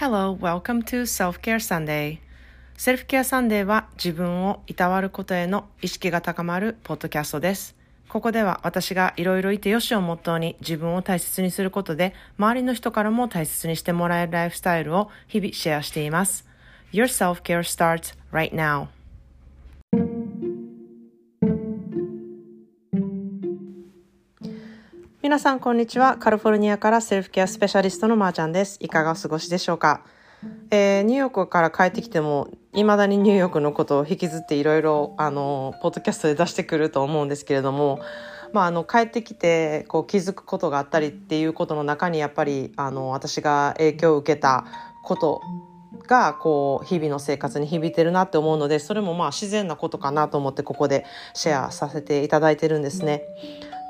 Hello, welcome to Self-Care Sunday. セルフケアサンデーは自分をいたわることへの意識が高まるポッドキャストです。ここでは私がいろいろいてよしをモットーに自分を大切にすることで周りの人からも大切にしてもらえるライフスタイルを日々シェアしています。Your self-care starts right now. 皆さんこんにちは。カリフォルニアからセルフケアスペシャリストのまーちゃんです。いかがお過ごしでしょうか、えー、ニューヨークから帰ってきても、未だにニューヨークのことを引きずっていろいろ、あの、ポッドキャストで出してくると思うんですけれども、まあ、あの、帰ってきて、こう、気づくことがあったりっていうことの中に、やっぱり、あの、私が影響を受けたことがこう日々の生活に響いてるなって思うのでそれもまあ自然なことかなと思ってここでシェアさせていただいてるんですね。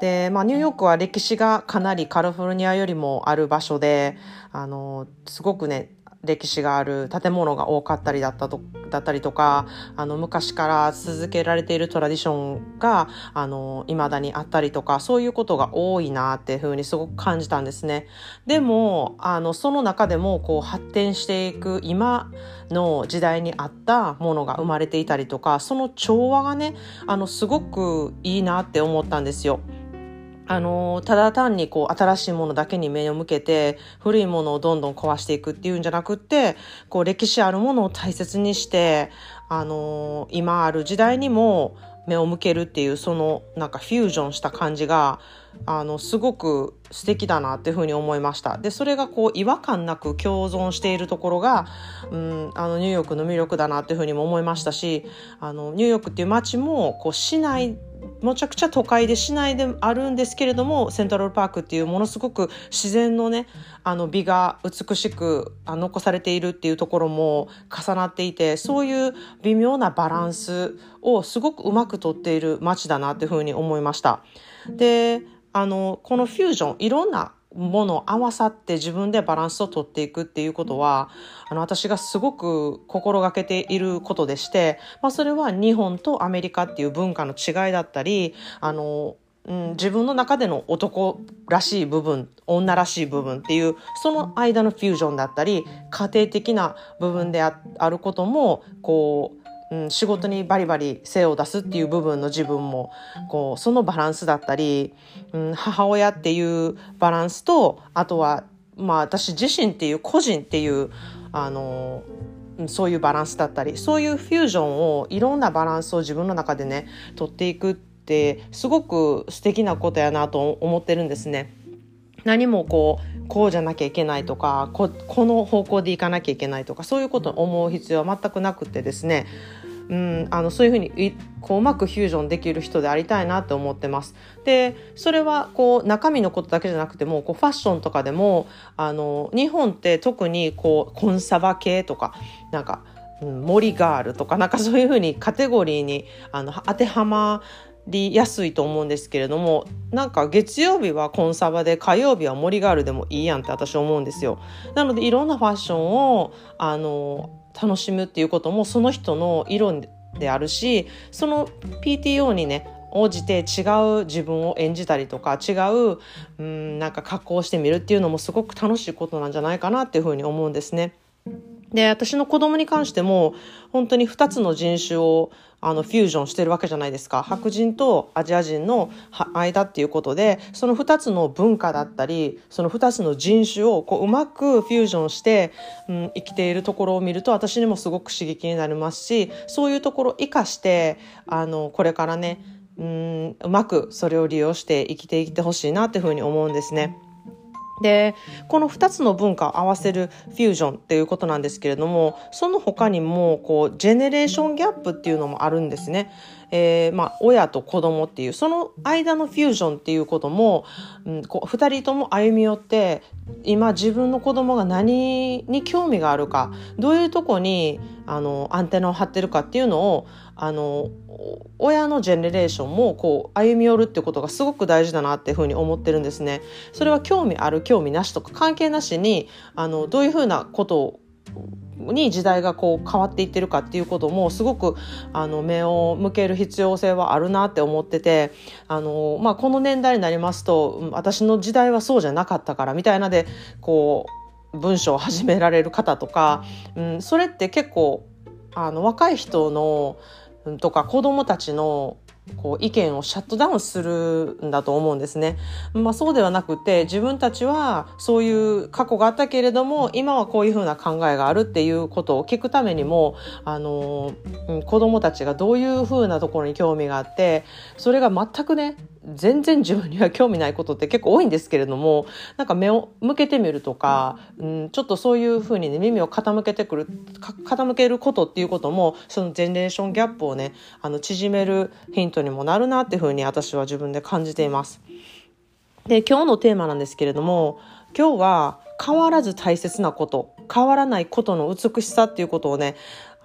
で、まあ、ニューヨークは歴史がかなりカリフォルニアよりもある場所で、あの、すごくね、歴史がある建物が多かったりだったとだったりとかあの昔から続けられているトラディションがあの未だにあったりとかそういうことが多いなっていうふうにすごく感じたんですね。でもあのその中でもこう発展していく今の時代に合ったものが生まれていたりとかその調和がねあのすごくいいなって思ったんですよ。あの、ただ単にこう、新しいものだけに目を向けて、古いものをどんどん壊していくっていうんじゃなくって、こう、歴史あるものを大切にして、あの、今ある時代にも目を向けるっていう、その、なんかフュージョンした感じが、あの、すごく素敵だなっていうふうに思いました。で、それがこう、違和感なく共存しているところが、うん、あの、ニューヨークの魅力だなっていうふうにも思いましたし、あの、ニューヨークっていう街も、こう、市内むちゃくちゃ都会で市内であるんですけれどもセントラルパークっていうものすごく自然のねあの美が美しく残されているっていうところも重なっていてそういう微妙なバランスをすごくうまくとっている街だなっていうふうに思いました。であのこのフュージョンいろんなものを合わさって自分でバランスをとっていくっていうことはあの私がすごく心がけていることでして、まあ、それは日本とアメリカっていう文化の違いだったりあのうん、自分の中での男らしい部分女らしい部分っていうその間のフュージョンだったり家庭的な部分であることもこううん、仕事にバリバリ精を出すっていう部分の自分もこうそのバランスだったり、うん、母親っていうバランスとあとは、まあ、私自身っていう個人っていうあのそういうバランスだったりそういうフュージョンをいろんなバランスを自分の中でね取っていくってすごく素敵なことやなと思ってるんですね。何もこうこうじゃなきゃいけないとかここの方向でいかなきゃいけないとかそういうことを思う必要は全くなくてですねうん、あのそういうふうにこううまくフュージョンできる人でありたいなって思ってます。でそれはこう中身のことだけじゃなくてもこうファッションとかでもあの日本って特にこうコンサバ系とかなんか、うん、森ガールとかなんかそういうふうにカテゴリーにあの当てはまりやすいと思うんですけれどもなんか月曜日はコンサバで火曜日は森ガールでもいいやんって私思うんですよ。なのでいろんなファッションをあの楽しむっていうこともその人の色であるしその PTO にね応じて違う自分を演じたりとか違ううんなんか格好をしてみるっていうのもすごく楽しいことなんじゃないかなっていうふうに思うんですね。で私の子供に関しても本当に2つの人種をあのフュージョンしてるわけじゃないですか白人とアジア人の間っていうことでその2つの文化だったりその2つの人種をこううまくフュージョンして、うん、生きているところを見ると私にもすごく刺激になりますしそういうところを生かしてあのこれからねうんうまくそれを利用して生きていってほしいなっていうふうに思うんですね。でこの2つの文化を合わせるフュージョンっていうことなんですけれどもその他にもこうジェネレーションギャップっていうのもあるんですね。えー、まあ、親と子供っていうその間のフュージョンっていうことも、うん、こう2人とも歩み寄って今自分の子供が何に興味があるかどういうとこにあのアンテナを張ってるかっていうのをあの親のジェネレーションもこう歩み寄るってことがすごく大事だなっていうふうに思ってるんですね。それは興味ある興味なしとか関係なしにあのどういうふうなことに時代がこう変わっていってるかっていうこともすごくあの目を向ける必要性はあるなって思っててあの、まあ、この年代になりますと私の時代はそうじゃなかったからみたいなでこう文章を始められる方とか、うん、それって結構あの若い人のとか子供たちのこう意見をシャットダウンするんだと思うんですね。まあそうではなくて自分たちはそういう過去があったけれども今はこういうふうな考えがあるっていうことを聞くためにもあの子供たちがどういうふうなところに興味があってそれが全くね全然自分には興味ないことって結構多いんですけれどもなんか目を向けてみるとか、うん、ちょっとそういうふうにね耳を傾けてくる傾けることっていうこともそのジェネレーションギャップをねあの縮めるヒントにもなるなっていうふうに私は自分で感じています。で今日のテーマなんですけれども今日は変わらず大切なこと変わらないことの美しさっていうことをね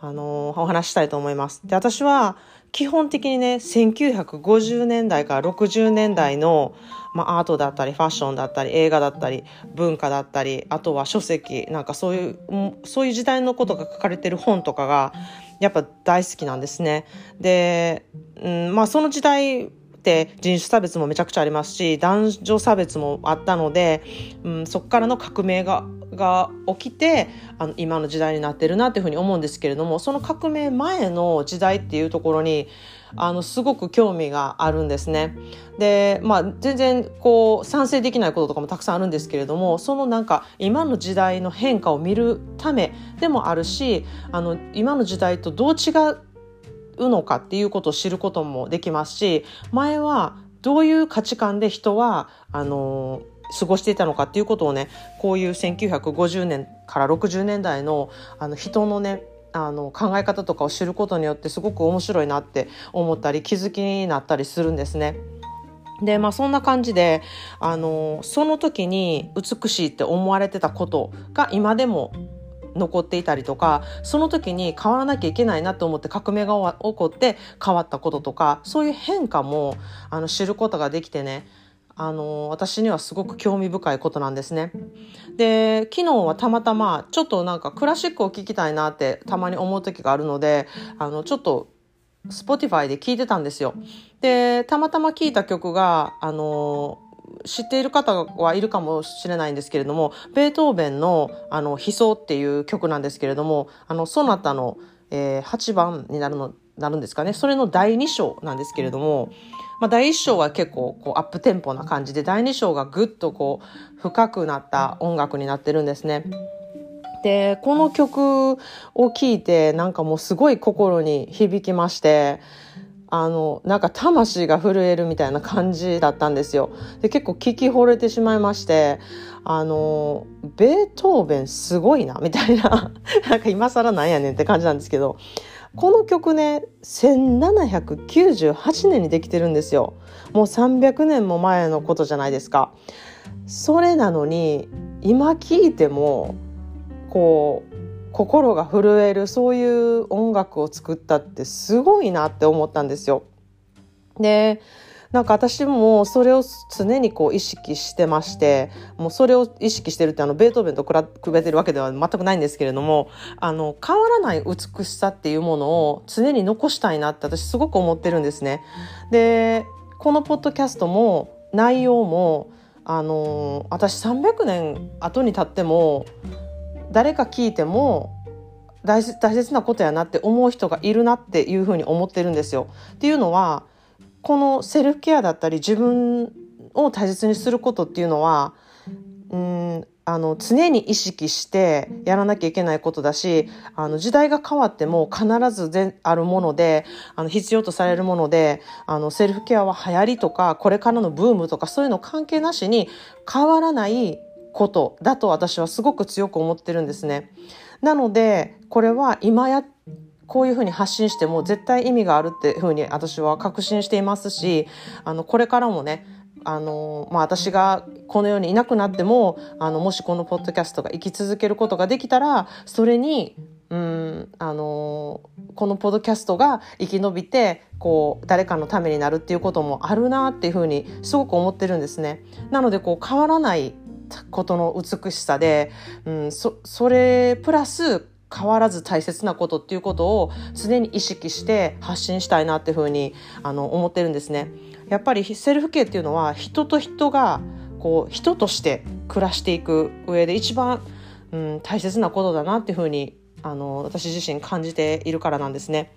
あのー、お話したいと思います。で私は基本的にね、1950年代から60年代の、まあ、アートだったり、ファッションだったり、映画だったり、文化だったり、あとは書籍、なんかそういう、そういう時代のことが書かれてる本とかが、やっぱ大好きなんですね。で、うん、まあその時代って人種差別もめちゃくちゃありますし男女差別もあったので、うん、そこからの革命がが起きてあの今の時代になってるなっていうふうに思うんですけれどもその革命前の時代っていうところにあのすごく興味があるんですね。でまあ全然こう賛成できないこととかもたくさんあるんですけれどもそのなんか今の時代の変化を見るためでもあるしあの今の時代とどう違ううのかっていうことを知ることもできますし前はどういう価値観で人はあの過ごしていたのかっていうことをねこういう1950年から60年代のあの人のねあの考え方とかを知ることによってすごく面白いなって思ったり気づきになったりするんですね。でまあそんな感じであのその時に美しいって思われてたことが今でも残っていたりとかその時に変わらなきゃいけないなと思って革命が起こって変わったこととかそういう変化もあの知ることができてねあの私にはすごく興味深いことなんですね。で昨日はたまたまちょっとなんかクラシックを聴きたいなってたまに思う時があるのであのちょっと Spotify で聴いてたんですよ。でたまたま聴いた曲があの知っている方はいるかもしれないんですけれども、ベートーベンの、あの、悲壮っていう曲なんですけれども、あの、ソナタの、えー、8番になるの、なるんですかね。それの第2章なんですけれども、まあ、第1章は結構こうアップテンポな感じで、第2章がぐっとこう深くなった音楽になってるんですね。で、この曲を聴いてなんかもうすごい心に響きまして、あの、なんか魂が震えるみたいな感じだったんですよ。で、結構聞き惚れてしまいまして、あの、ベートーベンすごいな、みたいな、なんか今更なんやねんって感じなんですけど、この曲ね、1798年にできてるんですよ。もう300年も前のことじゃないですか。それなのに、今聴いても、こう、心が震えるそういう音楽を作ったってすごいなって思ったんですよ。でなんか私もそれを常にこう意識してましてもうそれを意識してるってあのベートーベンと比べてるわけでは全くないんですけれどもあの変わらない美しさっていうものを常に残したいなって私すごく思ってるんですね。でこのポッドキャストも内容もあの私300年後に経っても誰か聞いても大切なことやなって思う人がいるなっていうふうに思ってるんですよ。っていうのはこのセルフケアだったり自分を大切にすることっていうのはうんあの常に意識してやらなきゃいけないことだしあの時代が変わっても必ずあるものであの必要とされるものであのセルフケアは流行りとかこれからのブームとかそういうの関係なしに変わらないことだと私はすごく強く思ってるんですね。なのでこれは今やこういうふうに発信しても絶対意味があるっていうふうに私は確信していますしあのこれからもねあのまあ、私がこの世にいなくなってもあのもしこのポッドキャストが生き続けることができたらそれにうんあのこのポッドキャストが生き延びてこう誰かのためになるっていうこともあるなっていうふうにすごく思ってるんですね。なのでこう変わらないことの美しさで、うん、そそれプラス変わらず大切なことっていうことを常に意識して発信したいなっていうふうにあの思ってるんですね。やっぱりセルフケアっていうのは人と人がこう人として暮らしていく上で一番うん、大切なことだなっていうふうにあの私自身感じているからなんですね。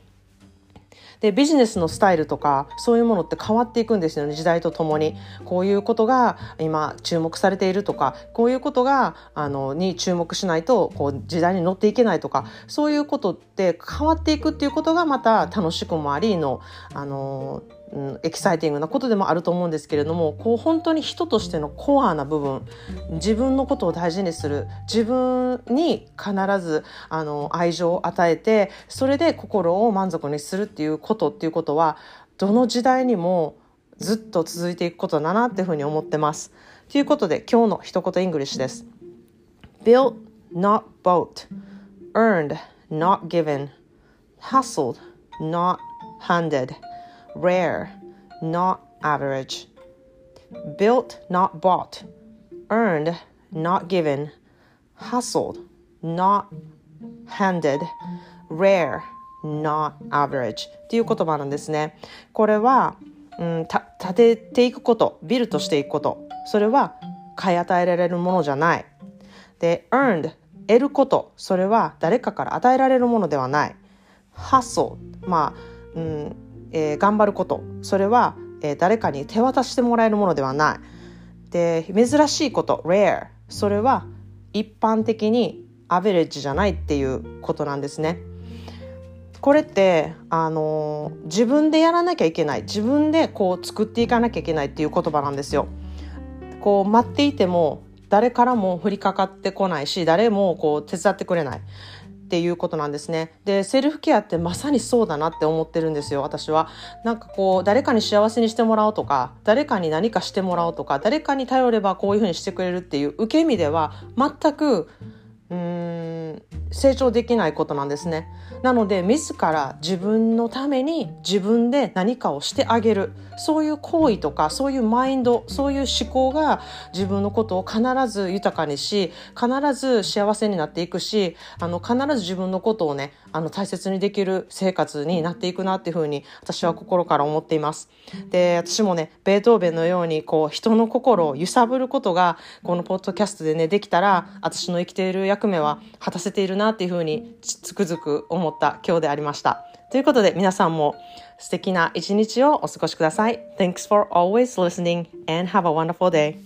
でビジネスのスタイルとかそういうものって変わっていくんですよね。時代とともに。こういうことが今注目されているとかこういうことがあのに注目しないとこう時代に乗っていけないとかそういうことって変わっていくっていうことがまた楽しくもありのあのうん、エキサイティングなことでもあると思うんですけれどもこう本当に人としてのコアな部分自分のことを大事にする自分に必ずあの愛情を与えてそれで心を満足にするっていうことっていうことはどの時代にもずっと続いていくことだなっていうふうに思ってます。ということで今日の一言イングリッシュです。Built, not bought. Earned, not given. Hustled, not handed. Rare, not average. Built, not bought. Earned, not given. Hustled, not handed. Rare, not average. っていう言葉なんですね。これは、うん、た立てていくこと、ビルとしていくこと。それは買い与えられるものじゃない。で、earned、得ること。それは誰かから与えられるものではない。hustle、まあ、うん、えー、頑張ること。それは、えー、誰かに手渡してもらえるものではない。で珍しいこと。Rare それは一般的にアベレッジじゃないっていうことなんですね。これってあのー、自分でやらなきゃいけない。自分でこう作っていかなきゃいけないっていう言葉なんですよ。こう待っていても誰からも降りかかってこないし誰もこう手伝ってくれない。っていうことなんですね。で、セルフケアってまさにそうだなって思ってるんですよ、私は。なんかこう、誰かに幸せにしてもらおうとか、誰かに何かしてもらおうとか、誰かに頼ればこういうふうにしてくれるっていう受け身では全く、うーん、成長できないことなんですね。なので自ら自分のために自分で何かをしてあげるそういう行為とかそういうマインドそういう思考が自分のことを必ず豊かにし必ず幸せになっていくしあの必ず自分のことをねあの大切にできる生活になっていくなっていうふうに私は心から思っています。で私もねベートーベンのようにこう人の心を揺さぶることがこのポッドキャストでねできたら私の生きている役目は果たせているななっていうふうにつくづく思った今日でありました。ということで皆さんも素敵な一日をお過ごしください。Thanks for always listening and have a wonderful day.